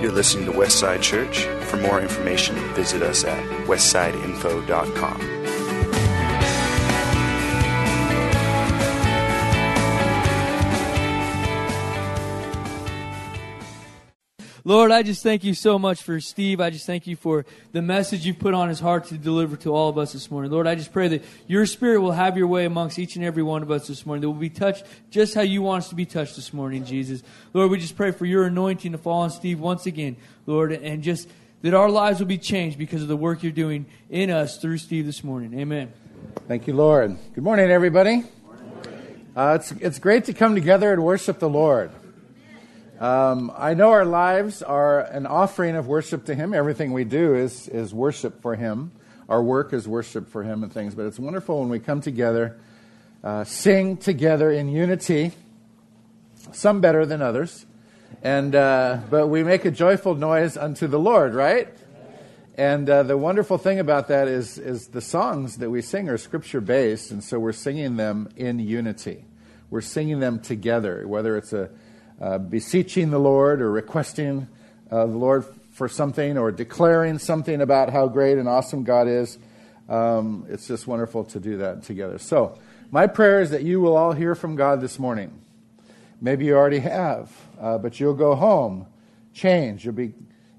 You're listening to Westside Church. For more information, visit us at westsideinfo.com. Lord, I just thank you so much for Steve. I just thank you for the message you've put on his heart to deliver to all of us this morning. Lord, I just pray that your spirit will have your way amongst each and every one of us this morning, that we'll be touched just how you want us to be touched this morning, Jesus. Lord, we just pray for your anointing to fall on Steve once again, Lord, and just that our lives will be changed because of the work you're doing in us through Steve this morning. Amen. Thank you, Lord. Good morning, everybody. Uh, it's, it's great to come together and worship the Lord. Um, I know our lives are an offering of worship to Him. Everything we do is, is worship for Him. Our work is worship for Him and things. But it's wonderful when we come together, uh, sing together in unity, some better than others. And, uh, but we make a joyful noise unto the Lord, right? And uh, the wonderful thing about that is, is the songs that we sing are scripture based, and so we're singing them in unity. We're singing them together, whether it's a uh, beseeching the Lord or requesting uh, the Lord for something or declaring something about how great and awesome God is. Um, it's just wonderful to do that together. So, my prayer is that you will all hear from God this morning. Maybe you already have, uh, but you'll go home, change. You'll be,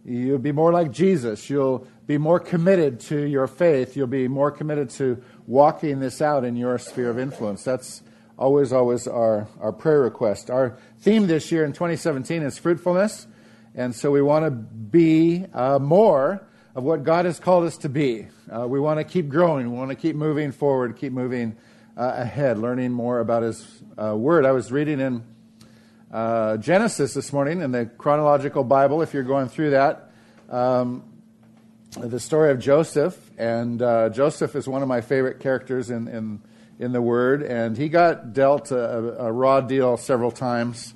you'll be more like Jesus. You'll be more committed to your faith. You'll be more committed to walking this out in your sphere of influence. That's always, always our, our prayer request. Our theme this year in 2017 is fruitfulness, and so we want to be uh, more of what God has called us to be. Uh, we want to keep growing. We want to keep moving forward, keep moving uh, ahead, learning more about His uh, Word. I was reading in uh, Genesis this morning in the chronological Bible, if you're going through that. Um, the story of Joseph, and uh, Joseph is one of my favorite characters in, in in the Word, and he got dealt a, a raw deal several times,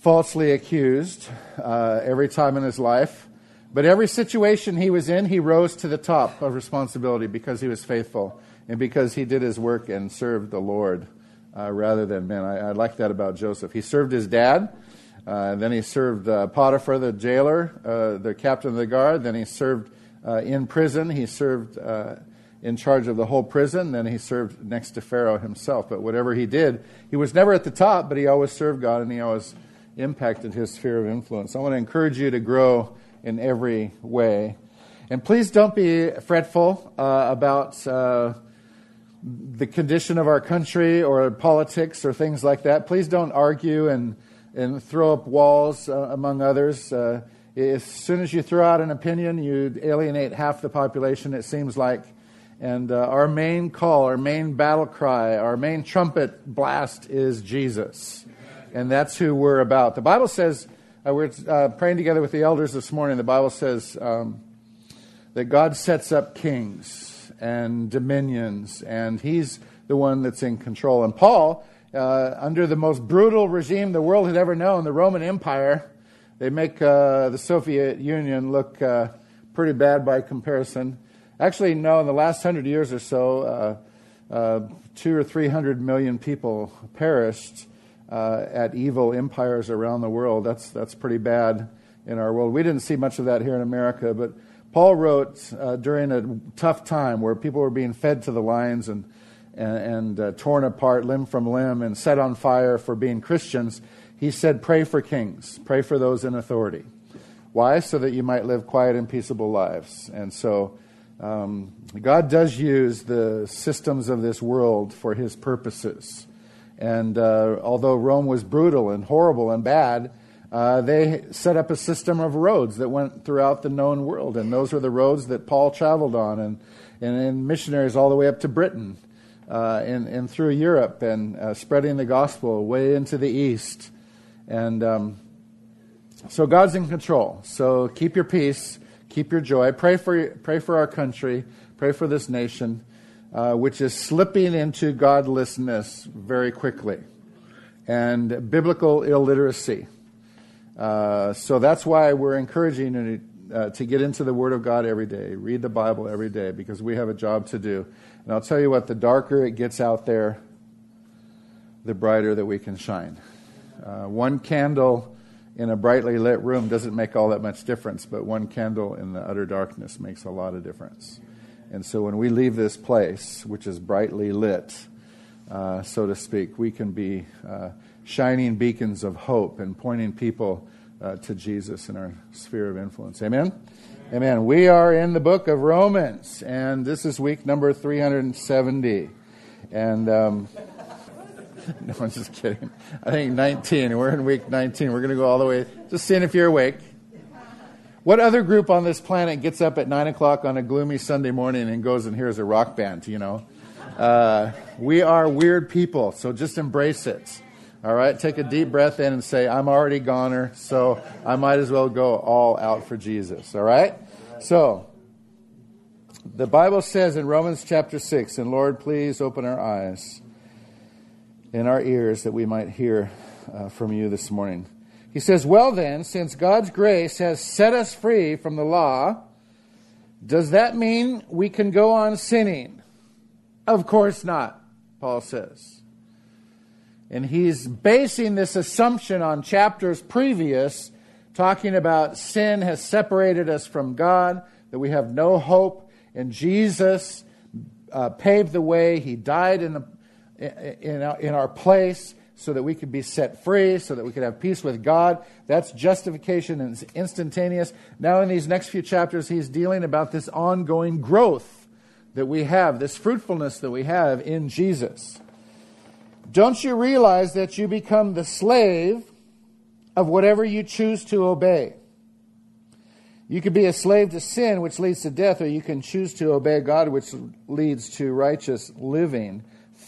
falsely accused uh, every time in his life. But every situation he was in, he rose to the top of responsibility because he was faithful and because he did his work and served the Lord uh, rather than men. I, I, like that about Joseph. He served his dad, uh, and then he served uh, Potiphar, the jailer, uh, the captain of the guard. Then he served uh, in prison. He served in charge of the whole prison. Then he served next to Pharaoh himself. But whatever he did, he was never at the top, but he always served God and he always impacted his sphere of influence. I want to encourage you to grow in every way. And please don't be fretful uh, about uh, the condition of our country or politics or things like that. Please don't argue and, and throw up walls uh, among others. Uh, as soon as you throw out an opinion, you alienate half the population, it seems like. And uh, our main call, our main battle cry, our main trumpet blast is Jesus. And that's who we're about. The Bible says, uh, we're uh, praying together with the elders this morning, the Bible says um, that God sets up kings and dominions, and He's the one that's in control. And Paul, uh, under the most brutal regime the world had ever known, the Roman Empire, they make uh, the Soviet Union look uh, pretty bad by comparison. Actually, no, in the last hundred years or so, uh, uh, two or three hundred million people perished uh, at evil empires around the world. That's, that's pretty bad in our world. We didn't see much of that here in America, but Paul wrote uh, during a tough time where people were being fed to the lions and, and, and uh, torn apart limb from limb and set on fire for being Christians. He said, Pray for kings, pray for those in authority. Why? So that you might live quiet and peaceable lives. And so, um, God does use the systems of this world for his purposes. And uh, although Rome was brutal and horrible and bad, uh, they set up a system of roads that went throughout the known world. And those were the roads that Paul traveled on, and, and, and missionaries all the way up to Britain uh, and, and through Europe, and uh, spreading the gospel way into the east. And um, so God's in control. So keep your peace keep your joy. Pray for, pray for our country. Pray for this nation, uh, which is slipping into godlessness very quickly and biblical illiteracy. Uh, so that's why we're encouraging you uh, to get into the Word of God every day, read the Bible every day, because we have a job to do. And I'll tell you what, the darker it gets out there, the brighter that we can shine. Uh, one candle in a brightly lit room doesn't make all that much difference, but one candle in the utter darkness makes a lot of difference. And so when we leave this place, which is brightly lit, uh, so to speak, we can be uh, shining beacons of hope and pointing people uh, to Jesus in our sphere of influence. Amen? Amen. We are in the book of Romans, and this is week number 370. And um, no, I'm just kidding. I think 19. We're in week 19. We're going to go all the way, just seeing if you're awake. What other group on this planet gets up at 9 o'clock on a gloomy Sunday morning and goes and hears a rock band, you know? Uh, we are weird people, so just embrace it. All right, take a deep breath in and say, I'm already goner, so I might as well go all out for Jesus. All right? So, the Bible says in Romans chapter 6, and Lord, please open our eyes and our ears that we might hear uh, from you this morning. He says, Well then, since God's grace has set us free from the law, does that mean we can go on sinning? Of course not, Paul says. And he's basing this assumption on chapters previous, talking about sin has separated us from God, that we have no hope, and Jesus uh, paved the way. He died in, the, in, our, place so that we could be set free, so that we could have peace with God. That's justification and it's instantaneous. Now, in these next few chapters, he's dealing about this ongoing growth that we have, this fruitfulness that we have in Jesus. Don't you realize that you become the slave of whatever you choose to obey? You could be a slave to sin, which leads to death, or you can choose to obey God, which leads to righteous living.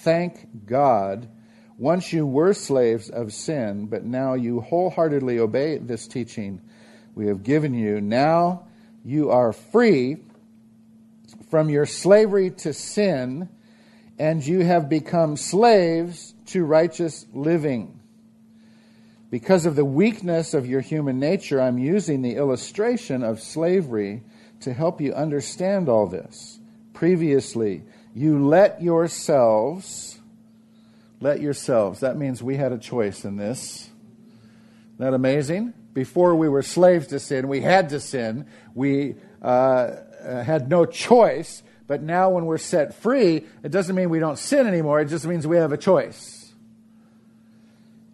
Thank God. Once you were slaves of sin, but now you wholeheartedly obey this teaching we have given you. Now you are free from your slavery to sin and you have become slaves to righteous living. Because of the weakness of your human nature, I'm using the illustration of slavery to help you understand all this. Previously, you let yourselves, let yourselves, that means we had a choice in this. Isn't that amazing? Before we were slaves to sin, we had to sin. We uh, had no choice but now, when we're set free, it doesn't mean we don't sin anymore, it just means we have a choice.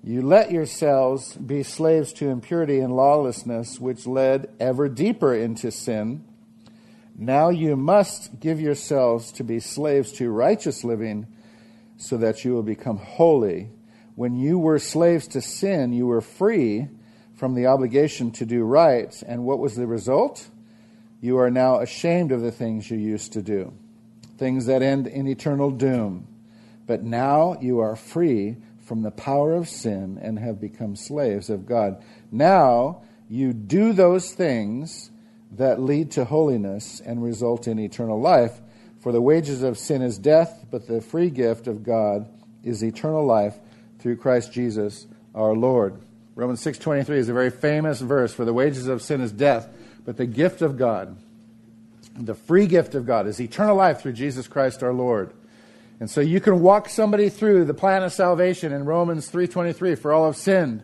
You let yourselves be slaves to impurity and lawlessness, which led ever deeper into sin. Now you must give yourselves to be slaves to righteous living so that you will become holy. When you were slaves to sin, you were free from the obligation to do right. And what was the result? You are now ashamed of the things you used to do, things that end in eternal doom. But now you are free from the power of sin and have become slaves of God. Now you do those things that lead to holiness and result in eternal life. For the wages of sin is death, but the free gift of God is eternal life through Christ Jesus our Lord. Romans 6:23 is a very famous verse for the wages of sin is death, but the gift of God, the free gift of God, is eternal life through Jesus Christ our Lord. And so you can walk somebody through the plan of salvation in Romans 3:23 for all have sinned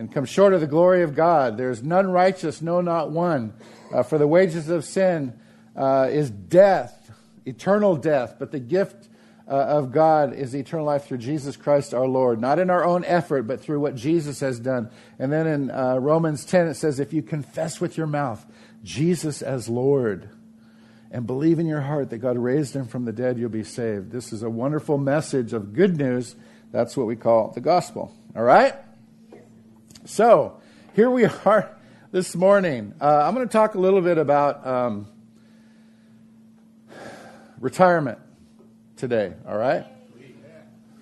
and come short of the glory of God. There's none righteous, no not one. Uh, for the wages of sin uh, is death, eternal death, but the gift uh, of God is eternal life through Jesus Christ our Lord, not in our own effort, but through what Jesus has done. And then in uh, Romans 10, it says, If you confess with your mouth Jesus as Lord and believe in your heart that God raised him from the dead, you'll be saved. This is a wonderful message of good news. That's what we call the gospel. All right? So, here we are this morning. Uh, I'm going to talk a little bit about um, retirement today. All right?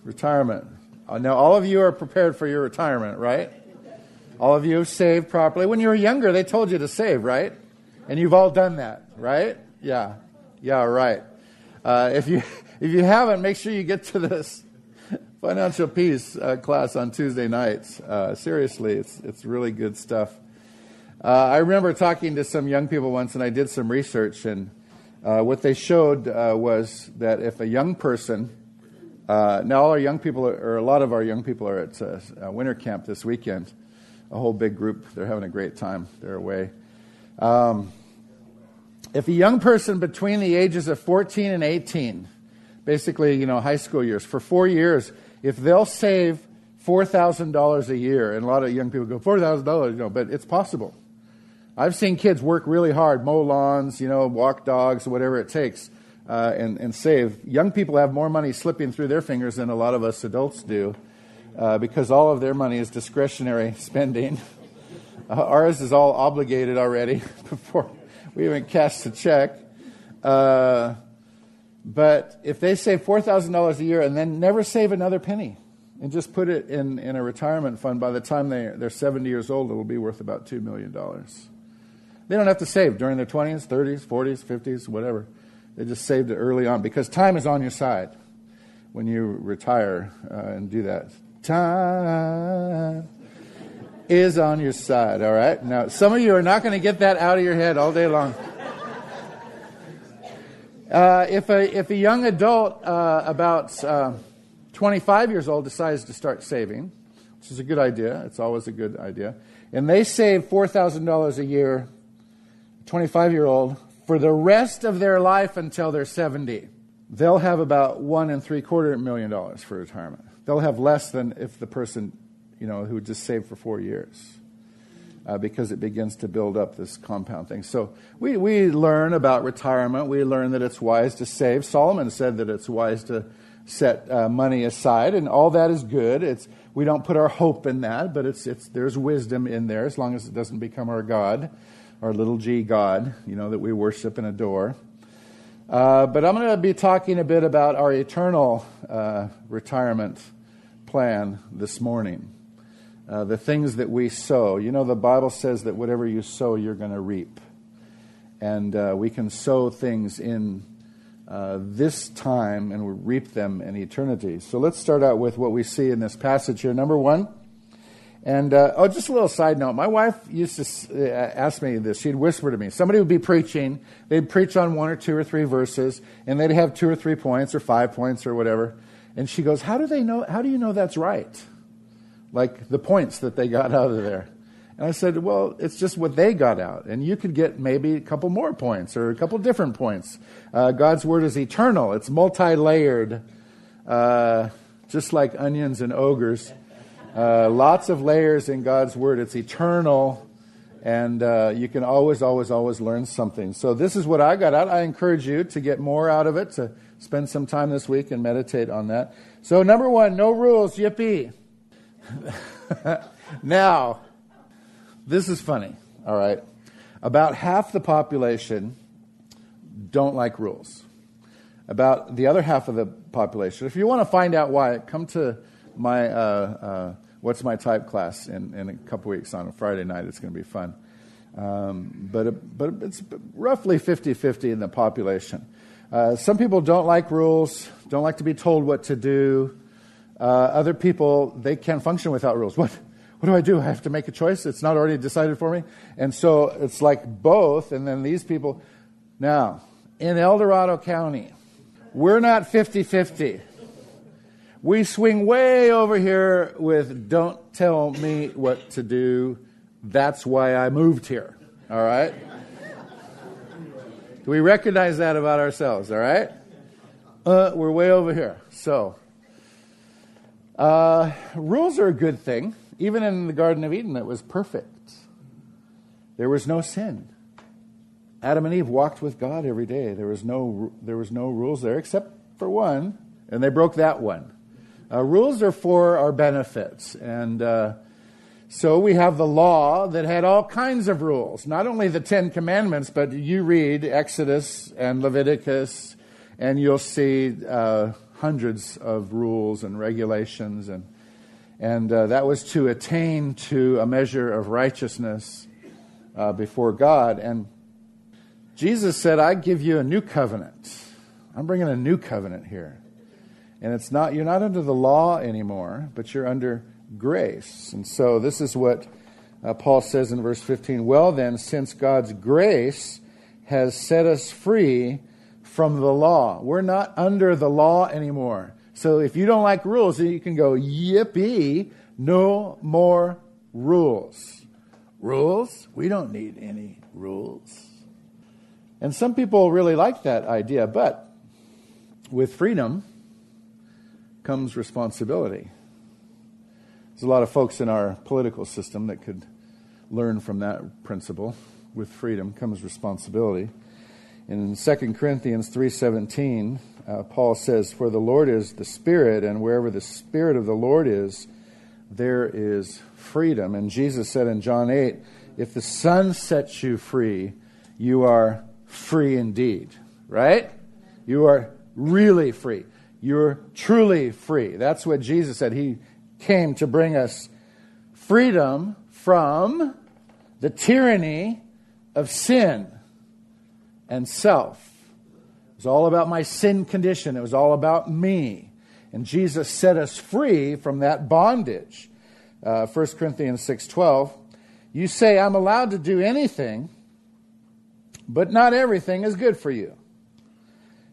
Retirement. Uh, now, all of you are prepared for your retirement, right? All of you saved properly. When you were younger, they told you to save, right? And you've all done that, right? Yeah. Yeah, right. Uh, if you if you haven't, make sure you get to this financial peace uh, class on Tuesday nights. Uh, seriously, it's it's really good stuff. Uh, I remember talking to some young people once, and I did some research, and uh, what they showed uh, was that if a young person now all our young people, are, or a lot of our young people, are at winter camp this weekend. a whole big group. They're having a great time. They're away. Um, if a young person between the ages of 14 and 18, basically, you know, high school years, for four years, if they'll save $4,000 a year, and a lot of young people go, $4,000, you know, but it's possible. I've seen kids work really hard, mow lawns, you know, walk dogs, whatever it takes, uh, and, and save. Young people have more money slipping through their fingers than a lot of us adults do uh, because all of their money is discretionary spending. Uh, ours is all obligated already before we even cash the check. Uh, but if they save $4,000 a year and then never save another penny and just put it in, in a retirement fund, by the time they, they're 70 years old, it will be worth about $2 million. They don't have to save during their 20s, 30s, 40s, 50s, whatever. They just saved it early on because time is on your side when you retire uh, and do that. Time is on your side, all right? Now, some of you are not going to get that out of your head all day long. Uh, if, a, if a young adult uh, about uh, 25 years old decides to start saving, which is a good idea, it's always a good idea, and they save $4,000 a year 25 year old, for the rest of their life until they're 70, they'll have about one and three quarter million dollars for retirement. They'll have less than if the person, you know, who just saved for four years. Uh, because it begins to build up this compound thing. So we, we learn about retirement. We learn that it's wise to save. Solomon said that it's wise to set uh, money aside, and all that is good. It's, we don't put our hope in that, but it's, it's, there's wisdom in there as long as it doesn't become our God our little g God, you know, that we worship and adore. Uh, but I'm going to be talking a bit about our eternal uh, retirement plan this morning. Uh, the things that we sow. You know, the Bible says that whatever you sow, you're going to reap. And uh, we can sow things in uh, this time and reap them in eternity. So let's start out with what we see in this passage here. Number one, and uh, oh, just a little side note. My wife used to uh, ask me this. She'd whisper to me. Somebody would be preaching. They'd preach on one or two or three verses, and they'd have two or three points or five points or whatever. And she goes, "How do they know? How do you know that's right? Like the points that they got out of there." And I said, "Well, it's just what they got out, and you could get maybe a couple more points or a couple different points. Uh, God's word is eternal. It's multi-layered, uh, just like onions and ogres." Uh, lots of layers in God's Word. It's eternal, and uh, you can always, always, always learn something. So, this is what I got out. I encourage you to get more out of it, to spend some time this week and meditate on that. So, number one, no rules, yippee. now, this is funny, all right? About half the population don't like rules. About the other half of the population, if you want to find out why, come to my uh, uh, What's My Type class in, in a couple weeks on a Friday night. It's going to be fun. Um, but, but it's roughly 50 50 in the population. Uh, some people don't like rules, don't like to be told what to do. Uh, other people, they can't function without rules. What, what do I do? I have to make a choice. It's not already decided for me. And so it's like both. And then these people. Now, in El Dorado County, we're not 50 50. We swing way over here with don't tell me what to do. That's why I moved here. All right? Do we recognize that about ourselves? All right? Uh, we're way over here. So, uh, rules are a good thing. Even in the Garden of Eden, it was perfect. There was no sin. Adam and Eve walked with God every day. There was no, there was no rules there except for one, and they broke that one. Uh, rules are for our benefits. And uh, so we have the law that had all kinds of rules, not only the Ten Commandments, but you read Exodus and Leviticus, and you'll see uh, hundreds of rules and regulations. And, and uh, that was to attain to a measure of righteousness uh, before God. And Jesus said, I give you a new covenant. I'm bringing a new covenant here. And it's not, you're not under the law anymore, but you're under grace. And so this is what uh, Paul says in verse 15 Well, then, since God's grace has set us free from the law, we're not under the law anymore. So if you don't like rules, you can go, yippee, no more rules. Rules? We don't need any rules. And some people really like that idea, but with freedom comes responsibility. There's a lot of folks in our political system that could learn from that principle. With freedom comes responsibility. In 2 Corinthians 3:17, uh, Paul says, "For the Lord is the Spirit, and wherever the Spirit of the Lord is, there is freedom." And Jesus said in John 8, "If the Son sets you free, you are free indeed." Right? You are really free. You're truly free. That's what Jesus said. He came to bring us freedom from the tyranny of sin and self. It was all about my sin condition. It was all about me. And Jesus set us free from that bondage. Uh, 1 Corinthians 6.12, you say, I'm allowed to do anything, but not everything is good for you.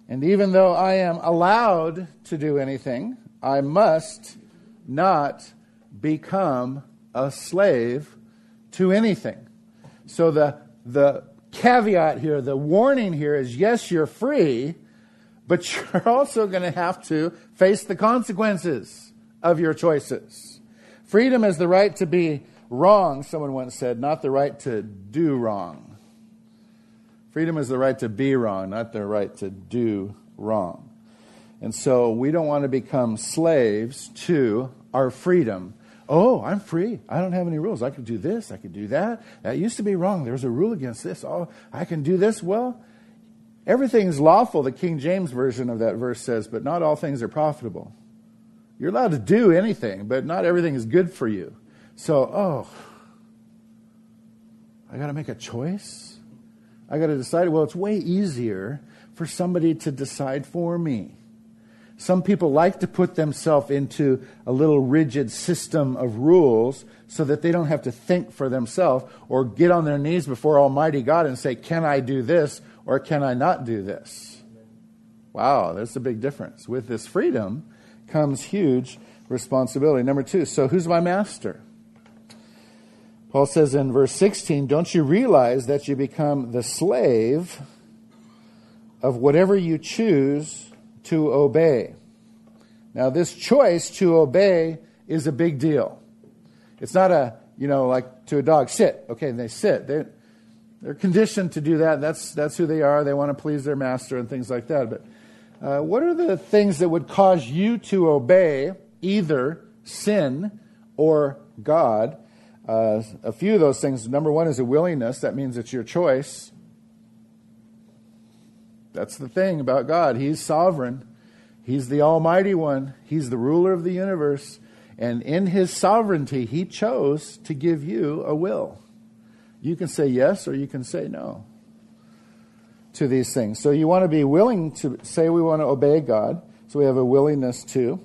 And even though I am allowed to do anything, I must not become a slave to anything. So the, the caveat here, the warning here is yes, you're free, but you're also going to have to face the consequences of your choices. Freedom is the right to be wrong, someone once said, not the right to do wrong. Freedom is the right to be wrong, not the right to do wrong. And so we don't want to become slaves to our freedom. Oh, I'm free. I don't have any rules. I can do this. I can do that. That used to be wrong. There's a rule against this. Oh, I can do this. Well, everything's lawful, the King James version of that verse says, but not all things are profitable. You're allowed to do anything, but not everything is good for you. So, oh, I got to make a choice? I got to decide. Well, it's way easier for somebody to decide for me. Some people like to put themselves into a little rigid system of rules so that they don't have to think for themselves or get on their knees before Almighty God and say, Can I do this or can I not do this? Wow, that's a big difference. With this freedom comes huge responsibility. Number two, so who's my master? Paul says in verse 16, Don't you realize that you become the slave of whatever you choose to obey? Now, this choice to obey is a big deal. It's not a, you know, like to a dog, sit. Okay, they sit. They're, they're conditioned to do that. That's, that's who they are. They want to please their master and things like that. But uh, what are the things that would cause you to obey either sin or God? Uh, a few of those things. Number one is a willingness. That means it's your choice. That's the thing about God. He's sovereign. He's the Almighty One. He's the ruler of the universe. And in His sovereignty, He chose to give you a will. You can say yes or you can say no to these things. So you want to be willing to say we want to obey God. So we have a willingness to.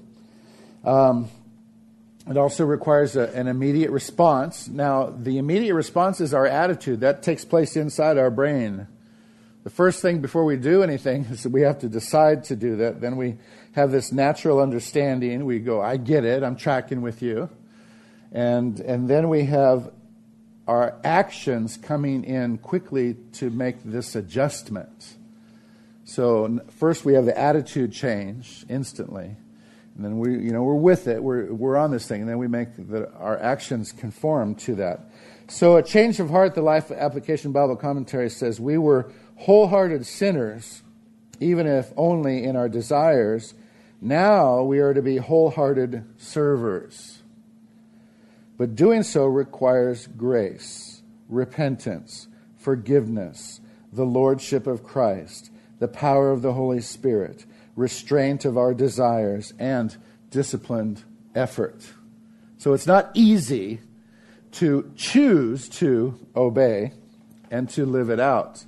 Um, it also requires a, an immediate response. Now, the immediate response is our attitude. That takes place inside our brain. The first thing before we do anything is that we have to decide to do that. Then we have this natural understanding. We go, I get it, I'm tracking with you. And, and then we have our actions coming in quickly to make this adjustment. So, first we have the attitude change instantly. And then we, you know, we're with it. We're, we're on this thing. And then we make the, our actions conform to that. So a change of heart, the Life Application Bible Commentary says, we were wholehearted sinners, even if only in our desires. Now we are to be wholehearted servers. But doing so requires grace, repentance, forgiveness, the lordship of Christ, the power of the Holy Spirit, restraint of our desires, and disciplined effort. So it's not easy to choose to obey and to live it out.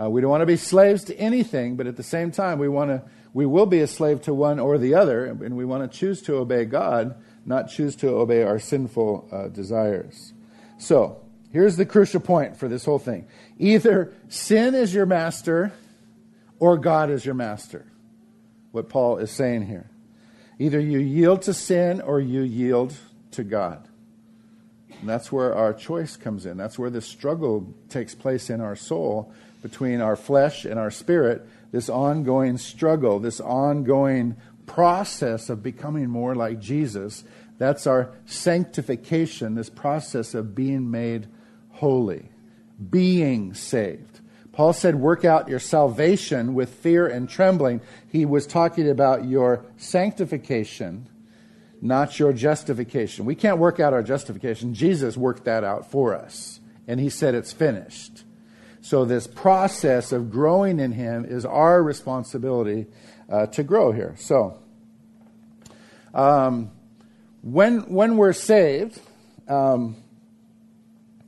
Uh, we don't want to be slaves to anything, but at the same time, we want to. We will be a slave to one or the other, and we want to choose to obey God, not choose to obey our sinful uh, desires. So, here's the crucial point for this whole thing either sin is your master or God is your master what Paul is saying here. Either you yield to sin or you yield to God. And that's where our choice comes in. That's where the struggle takes place in our soul between our flesh and our spirit. This ongoing struggle, this ongoing process of becoming more like Jesus. That's our sanctification, this process of being made holy, being saved. Paul said, Work out your salvation with fear and trembling. He was talking about your sanctification not your justification. We can't work out our justification. Jesus worked that out for us, and He said it's finished. So, this process of growing in Him is our responsibility uh, to grow here. So, um, when, when we're saved, um,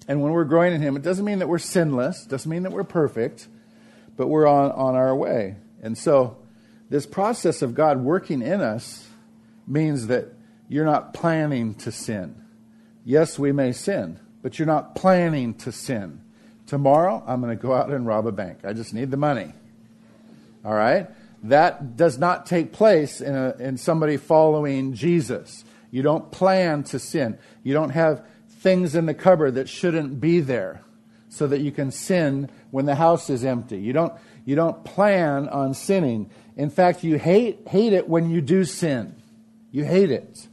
and when we're growing in Him, it doesn't mean that we're sinless, doesn't mean that we're perfect, but we're on, on our way. And so, this process of God working in us means that you're not planning to sin. Yes, we may sin, but you're not planning to sin. Tomorrow, I'm going to go out and rob a bank. I just need the money. All right? That does not take place in, a, in somebody following Jesus. You don't plan to sin. You don't have things in the cupboard that shouldn't be there so that you can sin when the house is empty. You don't, you don't plan on sinning. In fact, you hate, hate it when you do sin. You hate it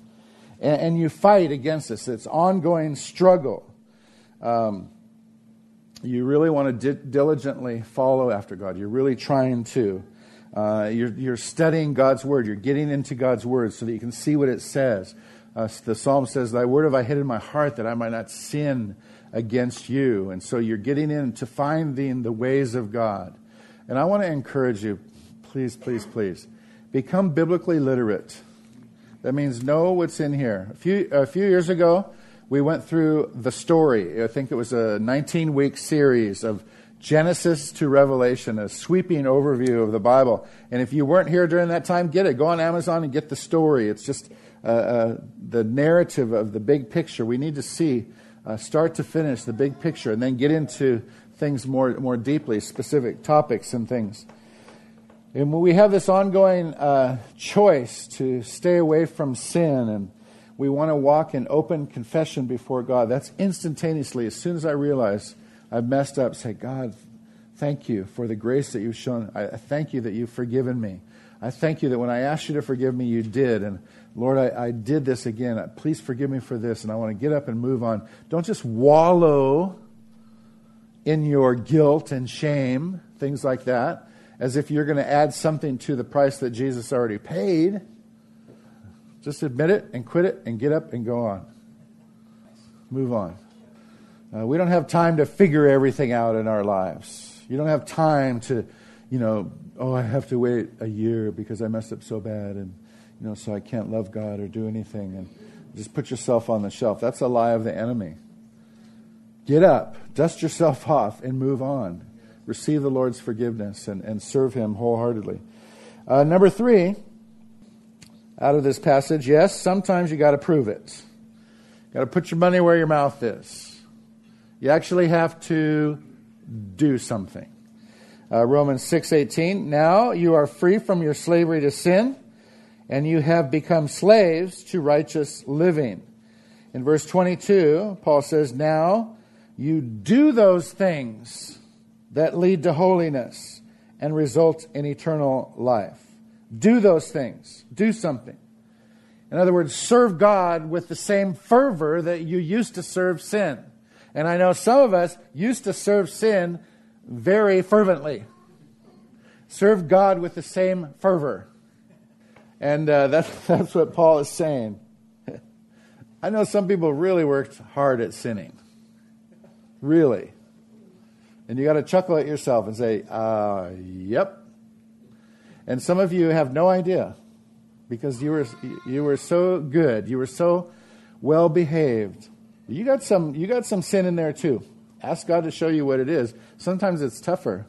and, and you fight against this. It's ongoing struggle. Um, you really want to di- diligently follow after God. You're really trying to. Uh, you're, you're, studying God's word. You're getting into God's word so that you can see what it says. Uh, the psalm says, Thy word have I hid in my heart that I might not sin against you. And so you're getting into finding the ways of God. And I want to encourage you, please, please, please, become biblically literate. That means know what's in here. A few, a few years ago, we went through the story. I think it was a 19 week series of Genesis to Revelation, a sweeping overview of the Bible. And if you weren't here during that time, get it. Go on Amazon and get the story. It's just uh, uh, the narrative of the big picture. We need to see, uh, start to finish, the big picture, and then get into things more, more deeply, specific topics and things. And we have this ongoing uh, choice to stay away from sin, and we want to walk in open confession before God. That's instantaneously, as soon as I realize I've messed up, say, God, thank you for the grace that you've shown. I thank you that you've forgiven me. I thank you that when I asked you to forgive me, you did. And Lord, I, I did this again. Uh, please forgive me for this. And I want to get up and move on. Don't just wallow in your guilt and shame, things like that as if you're going to add something to the price that Jesus already paid. Just admit it and quit it and get up and go on. Move on. Uh, we don't have time to figure everything out in our lives. You don't have time to, you know, oh, I have to wait a year because I messed up so bad and, you know, so I can't love God or do anything. And just put yourself on the shelf. That's a lie of the enemy. Get up, dust yourself off, and move on receive the Lord's forgiveness and, and serve Him wholeheartedly. Uh, number three, out of this passage, yes, sometimes you got to prove it. Got to put your money where your mouth is. You actually have to do something. Uh, Romans 6:18 Now you are free from your slavery to sin and you have become slaves to righteous living. In verse 22, Paul says, "Now you do those things that lead to holiness and result in eternal life. Do those things. Do something. In other words, serve God with the same fervor that you used to serve sin. And I know some of us used to serve sin very fervently. Serve God with the same fervor. And uh, that's, that's what Paul is saying. I know some people really worked hard at sinning. Really. And you got to chuckle at yourself and say, uh, yep. And some of you have no idea because you were, you were so good. You were so well behaved. You got, some, you got some sin in there too. Ask God to show you what it is. Sometimes it's tougher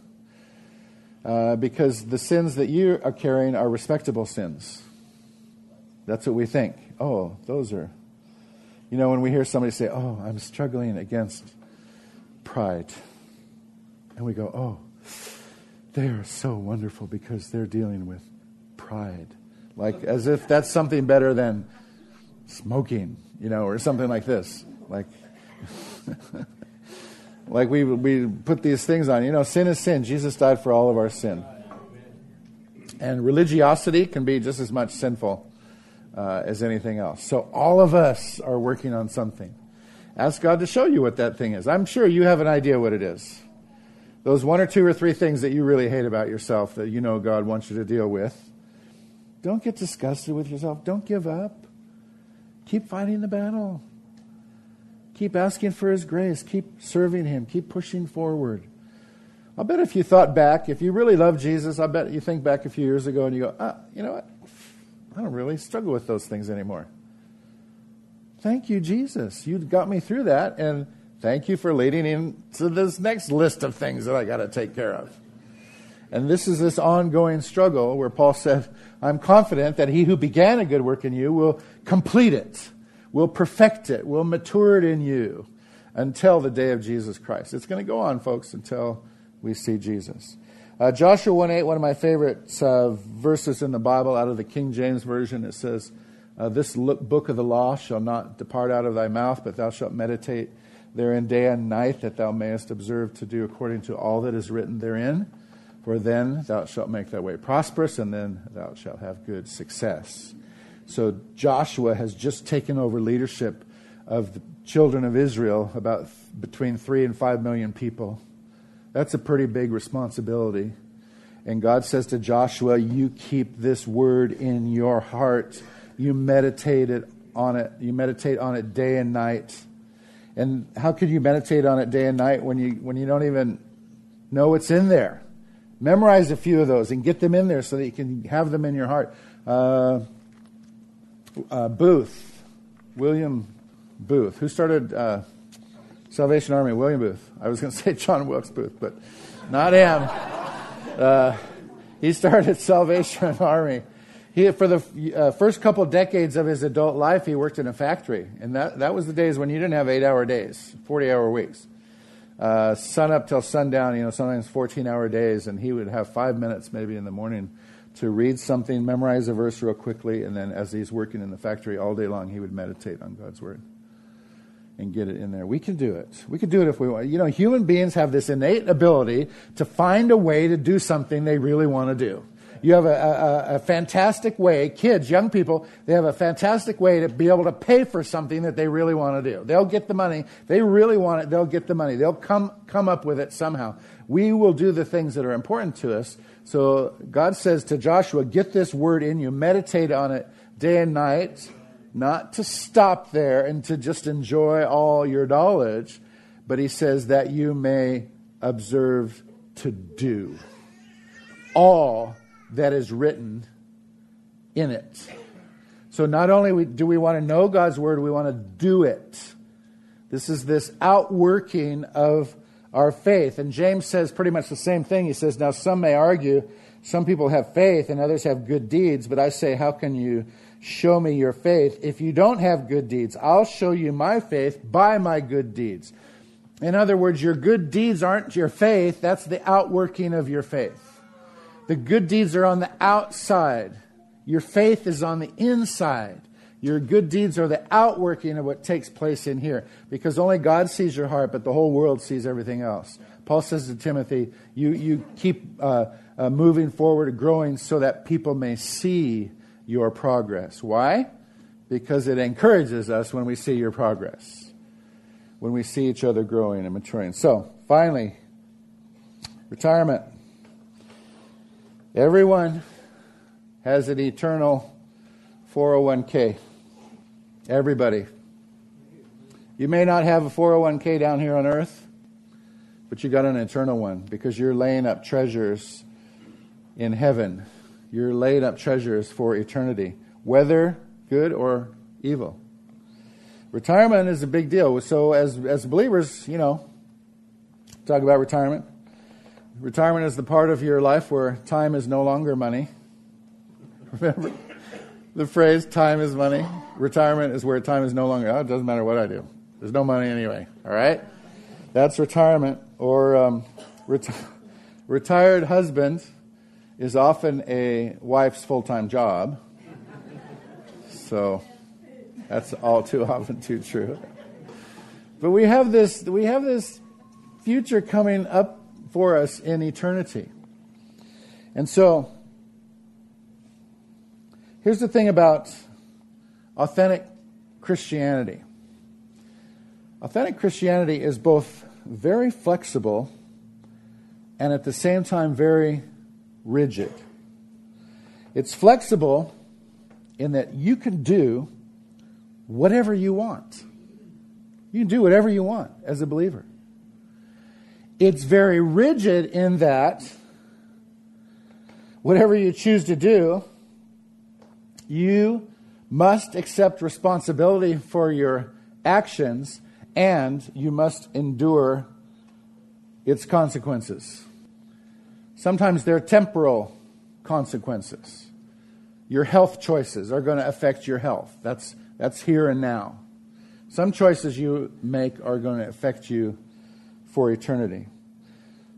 uh, because the sins that you are carrying are respectable sins. That's what we think. Oh, those are. You know, when we hear somebody say, Oh, I'm struggling against pride. And we go, oh, they are so wonderful because they're dealing with pride. Like as if that's something better than smoking, you know, or something like this. Like, like we, we put these things on. You know, sin is sin. Jesus died for all of our sin. And religiosity can be just as much sinful uh, as anything else. So all of us are working on something. Ask God to show you what that thing is. I'm sure you have an idea what it is. Those one or two or three things that you really hate about yourself that you know God wants you to deal with. Don't get disgusted with yourself. Don't give up. Keep fighting the battle. Keep asking for His grace. Keep serving Him. Keep pushing forward. I bet if you thought back, if you really love Jesus, I bet you think back a few years ago and you go, ah, you know what? I don't really struggle with those things anymore. Thank you, Jesus. You got me through that, and thank you for leading into this next list of things that I got to take care of. And this is this ongoing struggle where Paul said, I'm confident that he who began a good work in you will complete it, will perfect it, will mature it in you until the day of Jesus Christ. It's going to go on, folks, until we see Jesus. Uh, Joshua 1 8, one of my favorite uh, verses in the Bible out of the King James Version, it says, uh, This book of the law shall not depart out of thy mouth, but thou shalt meditate therein day and night, that thou mayest observe to do according to all that is written therein. For then thou shalt make thy way prosperous, and then thou shalt have good success. So Joshua has just taken over leadership of the children of Israel, about th- between three and five million people. That's a pretty big responsibility. And God says to Joshua, You keep this word in your heart. You meditate it on it. You meditate on it day and night. And how could you meditate on it day and night when you when you don't even know what's in there? Memorize a few of those and get them in there so that you can have them in your heart. Uh, uh, Booth, William Booth, who started uh, Salvation Army, William Booth. I was going to say John Wilkes Booth, but not him. Uh, he started Salvation Army. He, for the uh, first couple decades of his adult life, he worked in a factory. And that, that was the days when you didn't have eight hour days, 40 hour weeks. Uh, sun up till sundown, you know, sometimes 14 hour days. And he would have five minutes maybe in the morning to read something, memorize a verse real quickly. And then as he's working in the factory all day long, he would meditate on God's word and get it in there. We can do it. We can do it if we want. You know, human beings have this innate ability to find a way to do something they really want to do. You have a, a, a, fantastic way, kids, young people, they have a fantastic way to be able to pay for something that they really want to do. They'll get the money. They really want it. They'll get the money. They'll come, come up with it somehow. We will do the things that are important to us. So God says to Joshua, get this word in you, meditate on it day and night not to stop there and to just enjoy all your knowledge, but he says that you may observe to do all that is written in it. So not only do we want to know God's word, we want to do it. This is this outworking of our faith. And James says pretty much the same thing. He says, Now some may argue, some people have faith and others have good deeds, but I say, How can you show me your faith. If you don't have good deeds, I'll show you my faith by my good deeds. In other words, your good deeds aren't your faith, that's the outworking of your faith. The good deeds are on the outside, your faith is on the inside. Your good deeds are the outworking of what takes place in here because only God sees your heart, but the whole world sees everything else. Paul says to Timothy, You, you keep uh, uh, moving forward, and growing so that people may see your progress. Why? Because it encourages us when we see your progress, when we see each other growing and maturing. So, finally, retirement. Everyone has an eternal 401k. Everybody. You may not have a 401k down here on earth, but you got an eternal one because you're laying up treasures in heaven you're laying up treasures for eternity, whether good or evil. Retirement is a big deal. So, as, as believers, you know, talk about retirement. Retirement is the part of your life where time is no longer money. Remember the phrase, time is money? Retirement is where time is no longer. Oh, it doesn't matter what I do. There's no money anyway. All right? That's retirement. Or um, reti- retired husband is often a wife's full time job. So that's all too often too true. But we have this we have this future coming up for us in eternity. And so here's the thing about authentic Christianity. Authentic Christianity is both very flexible and at the same time very rigid. It's flexible in that you can do whatever you want. You can do whatever you want as a believer. It's very rigid in that whatever you choose to do, you must accept responsibility for your actions and you must endure its consequences. Sometimes they're temporal consequences. Your health choices are going to affect your health. That's, that's here and now. Some choices you make are going to affect you for eternity.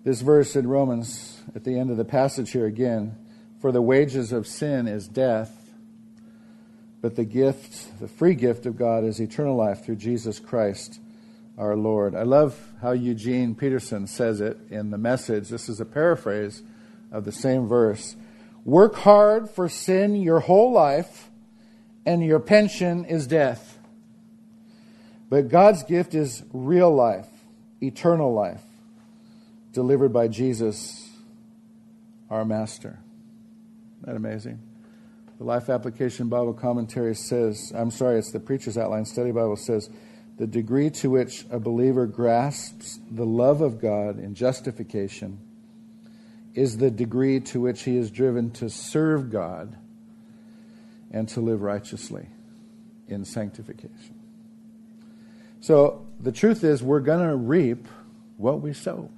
This verse in Romans, at the end of the passage here again, for the wages of sin is death, but the gift, the free gift of God is eternal life through Jesus Christ our Lord. I love how Eugene Peterson says it in the message. This is a paraphrase of the same verse. Work hard for sin your whole life, and your pension is death. But God's gift is real life, eternal life, delivered by Jesus, our Master. Isn't that amazing? The Life Application Bible Commentary says, I'm sorry, it's the Preacher's Outline Study Bible says, the degree to which a believer grasps the love of God in justification is the degree to which he is driven to serve God and to live righteously in sanctification. So the truth is, we're going to reap what we sow.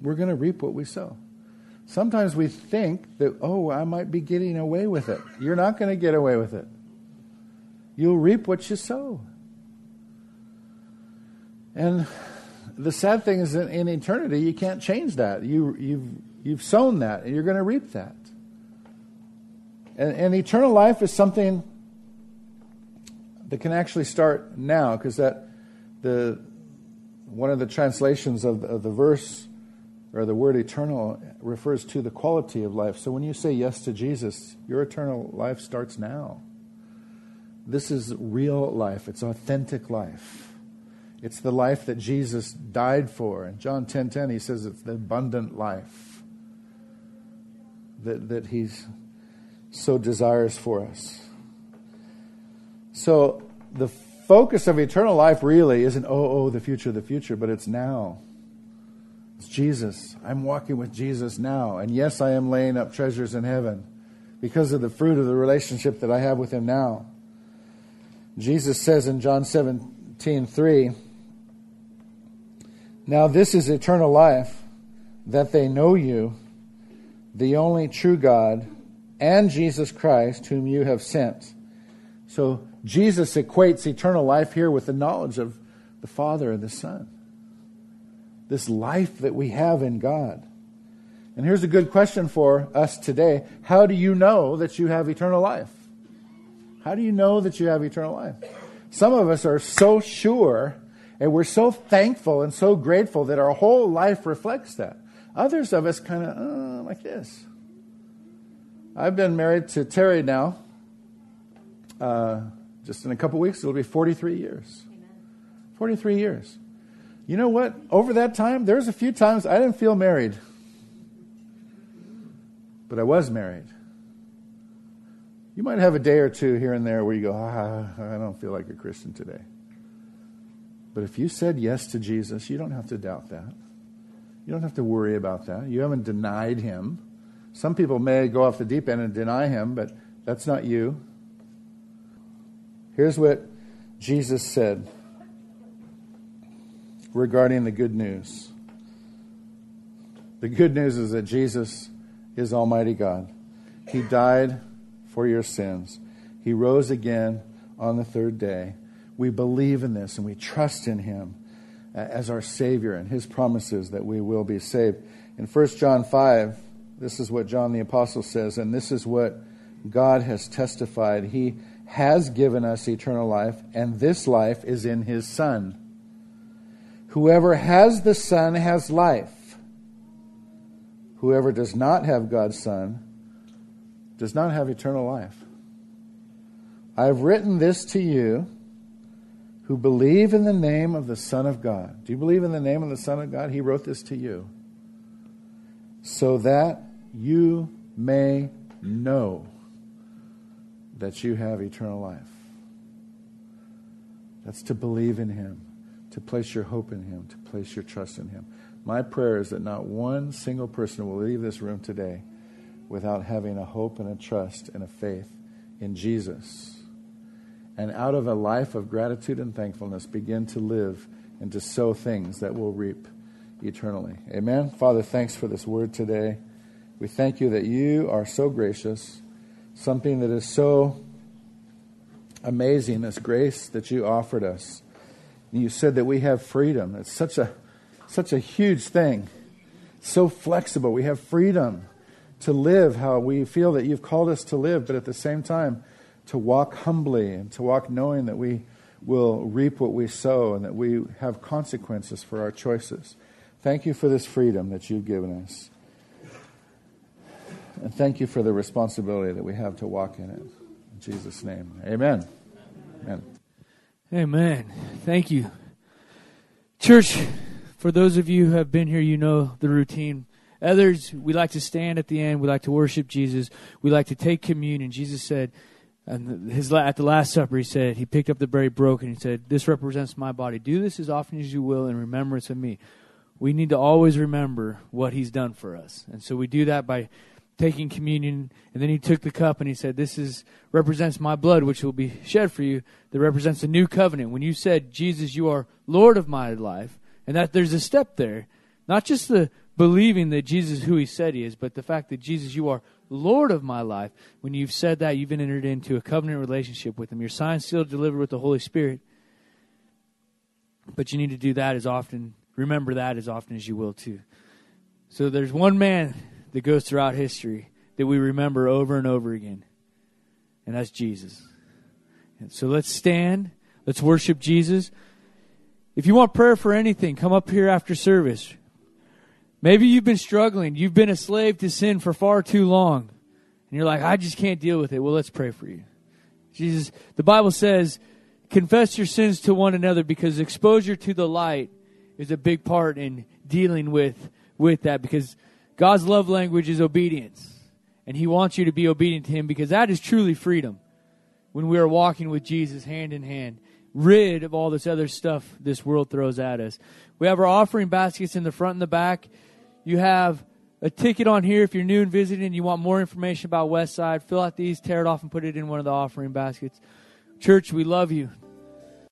We're going to reap what we sow. Sometimes we think that, oh, I might be getting away with it. You're not going to get away with it. You'll reap what you sow. And the sad thing is, in eternity, you can't change that. You, you've, you've sown that, and you're going to reap that. And, and eternal life is something that can actually start now, because that the one of the translations of, of the verse or the word eternal refers to the quality of life. So when you say yes to Jesus, your eternal life starts now. This is real life, it's authentic life. It's the life that Jesus died for. In John 10:10 10, 10, he says it's the abundant life that, that he so desires for us. So the focus of eternal life really isn't oh oh the future of the future, but it's now. It's Jesus. I'm walking with Jesus now. And yes, I am laying up treasures in heaven because of the fruit of the relationship that I have with him now. Jesus says in John 17, 3, Now this is eternal life, that they know you, the only true God, and Jesus Christ, whom you have sent. So Jesus equates eternal life here with the knowledge of the Father and the Son. This life that we have in God. And here's a good question for us today How do you know that you have eternal life? How do you know that you have eternal life? Some of us are so sure and we're so thankful and so grateful that our whole life reflects that. Others of us kind of uh, like this. I've been married to Terry now. Uh, just in a couple weeks, it'll be 43 years. 43 years. You know what? Over that time, there's a few times I didn't feel married, but I was married. You might have a day or two here and there where you go, ah, I don't feel like a Christian today. But if you said yes to Jesus, you don't have to doubt that. You don't have to worry about that. You haven't denied him. Some people may go off the deep end and deny him, but that's not you. Here's what Jesus said regarding the good news. The good news is that Jesus is Almighty God. He died for your sins. He rose again on the third day. We believe in this and we trust in him as our Savior and his promises that we will be saved. In 1 John 5, this is what John the Apostle says, and this is what God has testified. He has given us eternal life, and this life is in his Son. Whoever has the Son has life. Whoever does not have God's Son does not have eternal life. I have written this to you who believe in the name of the Son of God. Do you believe in the name of the Son of God? He wrote this to you. So that you may know that you have eternal life. That's to believe in Him, to place your hope in Him, to place your trust in Him. My prayer is that not one single person will leave this room today without having a hope and a trust and a faith in Jesus. And out of a life of gratitude and thankfulness, begin to live and to sow things that will reap eternally. Amen. Father, thanks for this word today. We thank you that you are so gracious, something that is so amazing, this grace that you offered us. You said that we have freedom. It's such a such a huge thing. So flexible. We have freedom to live how we feel that you've called us to live, but at the same time, to walk humbly and to walk knowing that we will reap what we sow and that we have consequences for our choices. Thank you for this freedom that you've given us. And thank you for the responsibility that we have to walk in it. In Jesus' name, amen. Amen. Amen. Thank you. Church, for those of you who have been here, you know the routine. Others, we like to stand at the end. We like to worship Jesus. We like to take communion. Jesus said, and his at the Last Supper, he said, he picked up the bread broken. He said, "This represents my body. Do this as often as you will in remembrance of me." We need to always remember what he's done for us, and so we do that by taking communion. And then he took the cup and he said, "This is represents my blood, which will be shed for you. That represents a new covenant." When you said, "Jesus, you are Lord of my life," and that there's a step there, not just the believing that Jesus is who he said he is, but the fact that Jesus, you are Lord of my life. When you've said that, you've been entered into a covenant relationship with him. Your sign, sealed, delivered with the Holy Spirit. But you need to do that as often, remember that as often as you will too. So there's one man that goes throughout history that we remember over and over again, and that's Jesus. And so let's stand, let's worship Jesus. If you want prayer for anything, come up here after service. Maybe you've been struggling. You've been a slave to sin for far too long. And you're like, I just can't deal with it. Well, let's pray for you. Jesus, the Bible says, confess your sins to one another because exposure to the light is a big part in dealing with, with that because God's love language is obedience. And He wants you to be obedient to Him because that is truly freedom when we are walking with Jesus hand in hand, rid of all this other stuff this world throws at us. We have our offering baskets in the front and the back. You have a ticket on here if you're new and visiting and you want more information about Westside. Fill out these, tear it off, and put it in one of the offering baskets. Church, we love you.